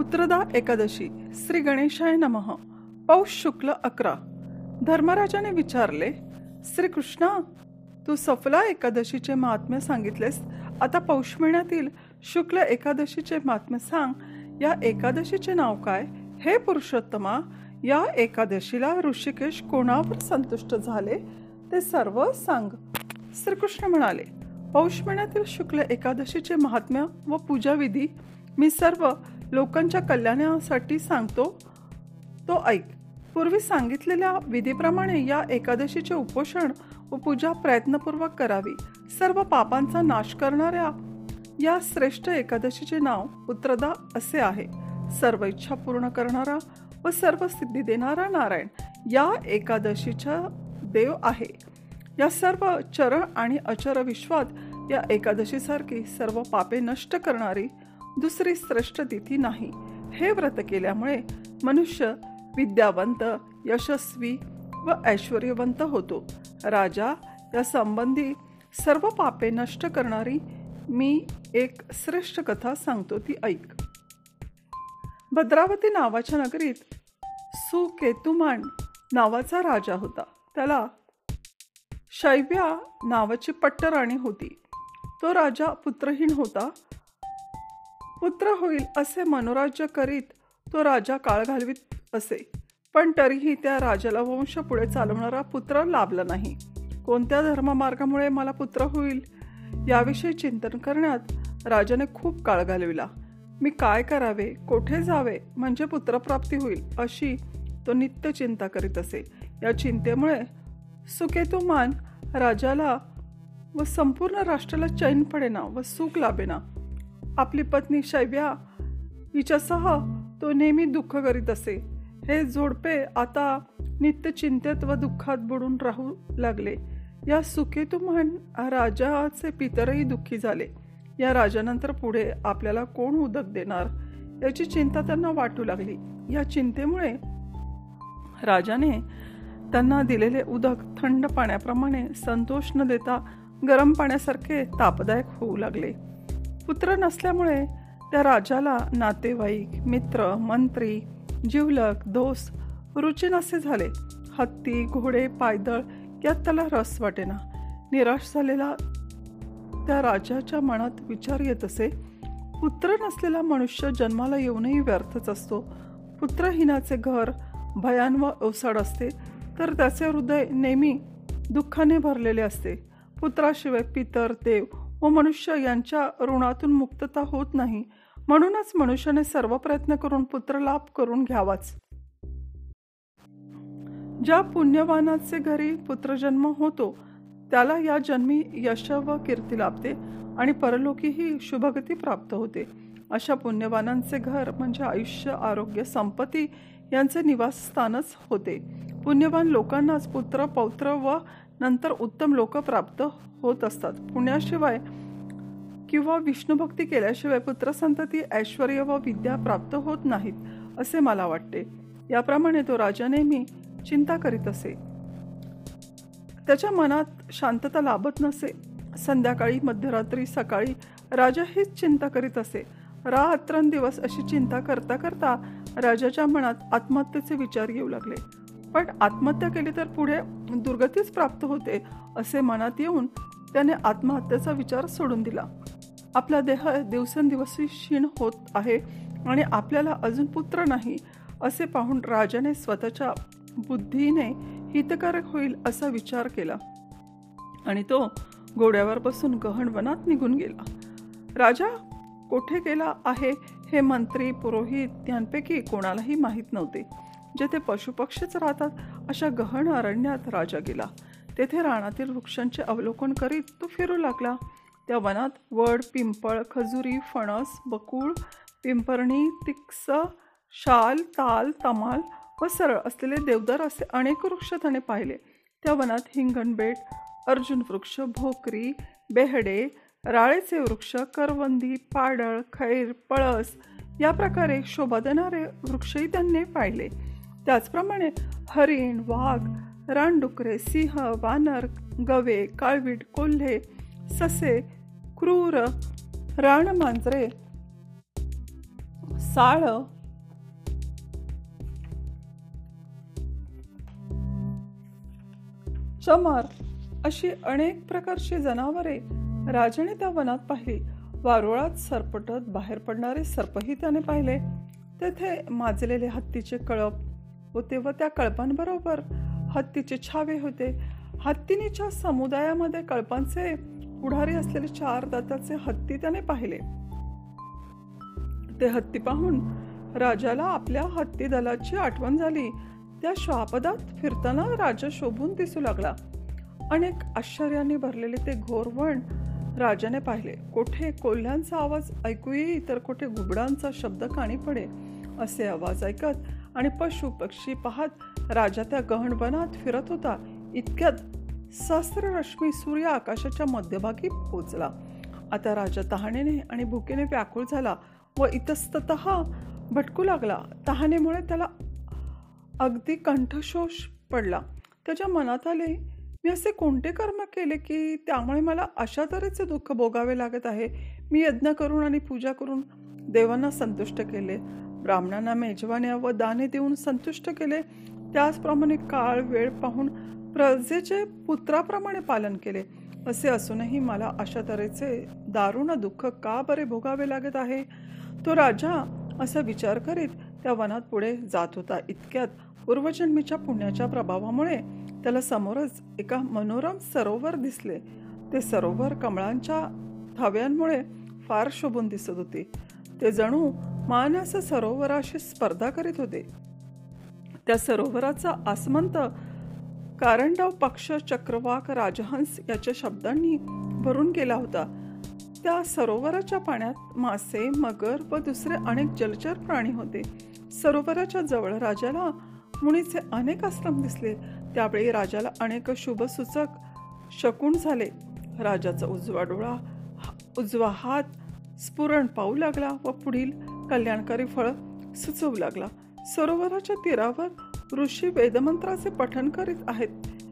पुत्रदा एकादशी श्री गणेशाय नमः. पौष शुक्ल अकरा. धर्मराजाने विचारले श्रीकृष्णा तू सफला एकादशीचे महात्म्य सांगितलेस? आता पौष महिन्यातील शुक्ल एकादशीचे महात्म्य सांग. या एकादशीचे नाव काय? हे पुरुषोत्तमा या एकादशीला ऋषिकेश कोणावर संतुष्ट झाले? ते सर्व सांग. श्रीकृष्ण म्हणाले पौष महिन्यातील शुक्ल एकादशीचे महात्म्य व पूजाविधी मी सर्व लोकांच्या कल्याणासाठी सांगतो. तो ऐक. पूर्वी सांगितलेल्या विधीप्रमाणे या एकादशीचे उपोषण व पूजा प्रयत्नपूर्वक करावी. सर्व पापांचा नाश करणाऱ्या या श्रेष्ठ एकादशीचे नाव पुत्रदा असे आहे. सर्व इच्छा पूर्ण करणारा व सर्व सिद्धी देणारा नारायण या एकादशीचा देव आहे. या सर्व चर आणि अचर विश्वात या एकादशीसारखी सर्व पापे नष्ट करणारी दुसरी श्रेष्ठ तिथी नाही. हे व्रत केल्यामुळे मनुष्य विद्यावंत यशस्वी व ऐश्वर्यवंत होतो. राजा या संबंधी सर्व पापे नष्ट करणारी मी एक श्रेष्ठ कथा सांगतो ती ऐक. भद्रावती नावाच्या नगरीत सुकेतुमान नावाचा राजा होता. त्याला शैव्या नावाची पट्टराणी होती. तो राजा पुत्रहीन होता. पुत्र होईल असे मनोराज्य करीत तो राजा काळ घालवीत असे. पण तरीही त्या राजाला वंश पुढे चालवणारा पुत्र लाभला नाही. कोणत्या धर्ममार्गामुळे मला पुत्र होईल याविषयी चिंतन करण्यात राजाने खूप काळ घालविला. मी काय करावे कोठे जावे म्हणजे पुत्रप्राप्ती होईल अशी तो नित्य चिंता करीत असे. या चिंतेमुळे सुकेतुमान राजाला व संपूर्ण राष्ट्राला चैन पडेना व सुख लाभेना आपली पत्नी शैव्या हिच्यासह तो नेहमी दुःख करीत असे. हे जोडपे आता नित्य चिंतेत व दुःखात बुडून राहू लागले. या सुकेतुमान राजाचे पितरही दुःखी झाले. या राजानंतर पुढे आपल्याला कोण उदक देणार? याची चिंता त्यांना वाटू लागली. या चिंतेमुळे राजाने त्यांना दिलेले उदक थंड पाण्याप्रमाणे संतोष न देता गरम पाण्यासारखे तापदायक होऊ लागले. पुत्र नसल्यामुळे त्या राजाला नातेवाईक मित्र मंत्री जिवलक दोस्त रुची नसे झाले. हत्ती घोडे पायदळ यात त्याला रस वाटेना. निराश झालेला त्या राजाच्या मनात विचार येत असे पुत्र नसलेला मनुष्य जन्माला येऊनही व्यर्थच असतो. पुत्रहीनाचे घर भयान व ओसाड असते तर त्याचे हृदय नेहमी दुःखाने भरलेले असते. पुत्राशिवाय पितर देव व मनुष्य यांच्या ऋणातून मुक्तता होत नाही. म्हणूनच मनुष्याने सर्व प्रयत्न करून पुत्र लाभ करून घ्यावाच. ज्या पुण्यवानाचे घरी पुत्रजन्म होतो त्याला या जन्मी यश व कीर्ती लाभते आणि परलोकीही शुभगती प्राप्त होते. अशा पुण्यवानांचे घर म्हणजे आयुष्य आरोग्य संपत्ती यांचे निवासस्थानच होते. पुण्यवान लोकांनाच पुत्र पौत्र व नंतर उत्तम लोक प्राप्त होत असतात. पुण्याशिवाय किंवा विष्णुभक्ती केल्याशिवाय पुत्रसंतती ऐश्वर व विद्या प्राप्त होत नाहीत असे मला वाटते. याप्रमाणे तो राजा नेहमी चिंता करीत असे. त्याच्या मनात शांतता लाभत नसे. संध्याकाळी मध्यरात्री सकाळी राजा हीच चिंता करीत असे. रात्रंदिवस अशी चिंता करता करता राजाच्या मनात आत्महत्येचे विचार येऊ लागले. पण आत्महत्या केली तर पुढे दुर्गतीच प्राप्त होते असे मनात येऊन त्याने आत्महत्येचा विचार सोडून दिला. आपला देह दिवसेंदिवस क्षीण होत आहे आणि आपल्याला अजून पुत्र नाही असे पाहून राजाने स्वतःच्या बुद्धीने हितकारक होईल असा विचार केला. आणि तो घोड्यावर बसून गहन वनात निघून गेला. राजा कोठे गेला आहे हे मंत्री पुरोहित यांपैकी कोणालाही माहीत नव्हते. जेथे पशुपक्षीच राहतात अशा गहन अरण्यात राजा गेला. तेथे रानातील वृक्षांचे अवलोकन करीत तो फिरू लागला. त्या वनात वड पिंपळ खजुरी फणस बकुळ पिंपरणी तिक्स शाल ताल तमाल व सरळ असलेले देवदार असे अनेक वृक्ष त्याने पाहिले. त्या वनात हिंगणबेट अर्जुन वृक्ष भोकरी बेहडे राळेचे वृक्ष करवंदी पाडळ खैर पळस या प्रकारे शोभा देणारे वृक्षही त्यांनी पाहिले. त्याचप्रमाणे हरिण वाघ रानडुकरे सिंह वानर गवे काळवीट कोल्हे ससे क्रूर रानमांजरे साळ चमर अशी अनेक प्रकारची जनावरे राजाने त्या वनात पाहिली. वारुळात सरपटत बाहेर पडणारे सर्पही त्याने पाहिले. तेथे माजलेले हत्तीचे कळप होते व त्या कळपांबरोबर हत्तीचे छावे होते. हत्तीनीच्या समुदायामध्ये कळपांचे पुढारी असलेले चार दाताचे हत्ती त्याने पाहिले. ते हत्ती पाहून राजाला आपल्या हत्ती दलाची आठवण झाली. त्या श्वापदात फिरताना राजा शोभून दिसू लागला. अनेक आश्चर्याने भरलेले ते घोरवण राजाने पाहिले. कोठे कोल्ह्यांचा आवाज ऐकू येई तर कोठे घुबडांचा शब्द काणी पडे असे आवाज ऐकत आणि पशु पक्षी पाहत राजा त्या गहनवनात फिरत होता. इतक्यात सहस्ररश्मी सूर्य आकाशाच्या मध्यभागी पोचला आता राजा तहानेने आणि भुकेने व्याकुळ झाला व इतस्तत भटकू लागला. तहानेमुळे त्याला अगदी कंठशोष पडला. त्याच्या मनात आले मी असे कोणते कर्म केले की त्यामुळे मला अशा तऱ्हेचे दुःख भोगावे लागत आहे? मी यज्ञ करून आणि पूजा करून देवांना संतुष्ट केले. ब्राह्मणांना मेजवान्या व दाने देऊन संतुष्ट केले. त्याचप्रमाणे काळ वेळ पाहून प्रजेचे पुत्राप्रमाणे पालन केले. असे असूनही मला अशा तऱ्हेचे दारुण दुःख का बरे भोगावे लागत आहे? तो राजा असा विचार करीत त्या वनात पुढे जात होता. इतक्यात पूर्वजन्मीच्या पुण्याच्या प्रभावामुळे त्याला समोरच एका मनोरम सरोवर दिसले. ते सरोवर कमळांच्या थव्यांमुळे फार शोभून दिसत होते. ते जणू मानस सरोवराशी स्पर्धा करीत होते. त्या सरोवराचा आसमंत कारंडव पक्ष चक्रवाक राजहंस याच्या शब्दांनी भरून गेला होता. त्या सरोवराच्या पाण्यात मासे मगर व दुसरे अनेक जलचर प्राणी होते. सरोवराच्या जवळ राजाला मुनीचे अनेक आश्रम दिसले. त्यावेळी राजाला अनेक शुभसूचक शकून झाले. राजाचा उजवा डोळा उजवा हात स्फुरण पाहू लागला व पुढील कल्याणकारी फळ सुचवू लागला. सरोवराच्या तीरावर ऋषी वेदमंत्राचे पठण करीत आहेत.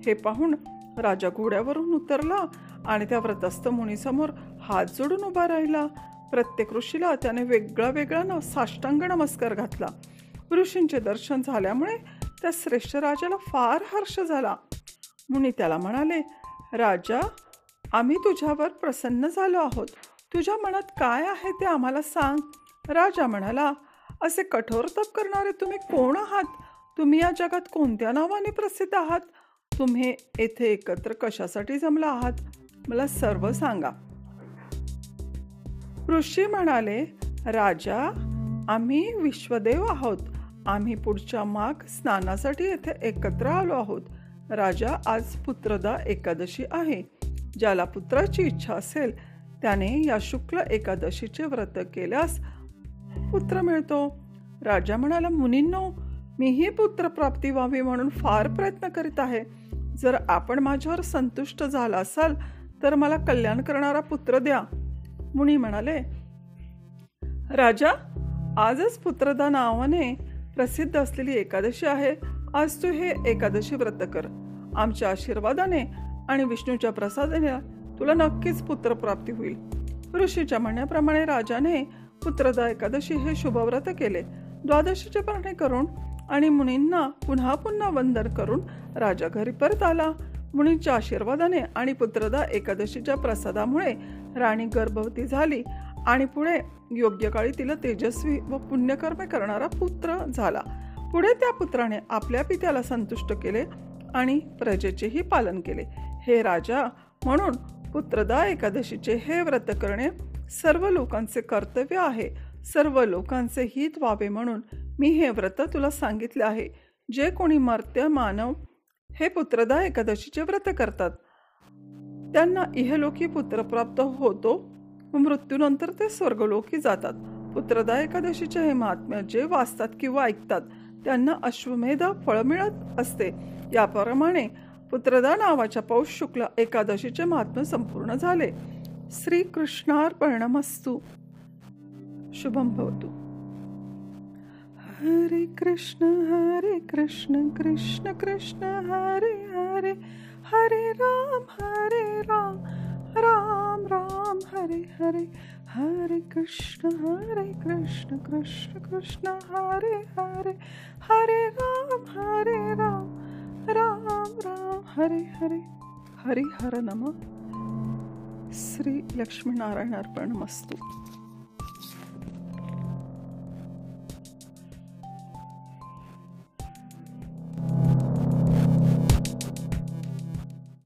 हे पाहून राजा घोड्यावरून उतरला आणि त्या व्रतस्थ मुनीसमोर हात जोडून उभा राहिला. प्रत्येक ऋषीला त्याने वेगळा वेगळा न साष्टांग नमस्कार घातला. ऋषींचे दर्शन झाल्यामुळे त्या श्रेष्ठ राजाला फार हर्ष झाला. मुनी त्याला म्हणाले राजा आम्ही तुझ्यावर प्रसन्न झालो आहोत. तुझ्या मनात काय आहे ते आम्हाला सांग. राजा म्हणाला असे कठोर तप करणारे तुम्ही कोण आहात? तुम्ही या जगात कोणत्या नावाने प्रसिद्ध आहात? तुम्ही येथे एकत्र कशासाठी जमला आहात? मला सर्व सांगा. ऋषी म्हणाले राजा आम्ही विश्वदेव आहोत. आम्ही पुढच्या माघ स्नानासाठी येथे एकत्र आलो आहोत. राजा आज पुत्रदा एकादशी आहे. ज्याला पुत्राची इच्छा असेल त्याने या शुक्ल एकादशीचे व्रत केल्यास पुत्र मिळतो. राजा म्हणाला मुनींनो मीही पुत्रप्राप्ती व्हावी म्हणून फार प्रयत्न करीत आहे. जर आपण माझ्यावर संतुष्ट झाला असाल तर मला कल्याण करणारा पुत्र द्या. मुनी म्हणाले राजा आजच पुत्रदा नावाने प्रसिद्ध असलेली एकादशी आहे. आज तू हे एकादशी व्रत कर. आमच्या आशीर्वादाने आणि विष्णूच्या प्रसादाने तुला नक्कीच पुत्रप्राप्ती होईल. ऋषीच्या म्हणण्याप्रमाणे राजाने पुत्रदा एकादशी हे शुभव्रत केले. द्वादशीचे पारणे करून आणि मुनींना पुन्हा पुन्हा वंदन करून राजा घरी परत आला. मुनींच्या आशीर्वादाने आणि पुत्रदा एकादशीच्या प्रसादामुळे राणी गर्भवती झाली आणि पुढे योग्य काळी तिला तेजस्वी व पुण्यकर्मे करणारा पुत्र झाला. पुढे त्या पुत्राने आपल्या पित्याला संतुष्ट केले आणि प्रजेचेही पालन केले. हे राजा म्हणून पुत्रदा एकादशीचे हे व्रत करणे सर्व लोकांचे कर्तव्य आहे. सर्व लोकांचे हित व्हावे म्हणून मी हे व्रत तुला सांगितले आहे. जे कोणी मर्त्य मानव हे पुत्रदा एकादशीचे व्रत करतात. त्यांना इहलोकी पुत्र प्राप्त होतो मृत्यूनंतर ते स्वर्गलोकी जातात. पुत्रदा एकादशीचे हे महात्म्य जे वाचतात किंवा ऐकतात त्यांना अश्वमेध फळ मिळत असते. याप्रमाणे पुत्रदा नावाच्या पौष शुक्ल एकादशीचे महात्म्य संपूर्ण झाले. श्रीकृष्णार्पणमस्तु। शुभं भवतु। हरे कृष्ण हरे कृष्ण कृष्ण कृष्ण हरे हरे हरे राम हरे राम राम राम हरे हरे हरे कृष्ण हरे कृष्ण कृष्ण कृष्ण हरे हरे हरे राम हरे राम राम राम हरे हरे हरे हर नमः। श्री लक्ष्मीनारायण अर्पण मस्तू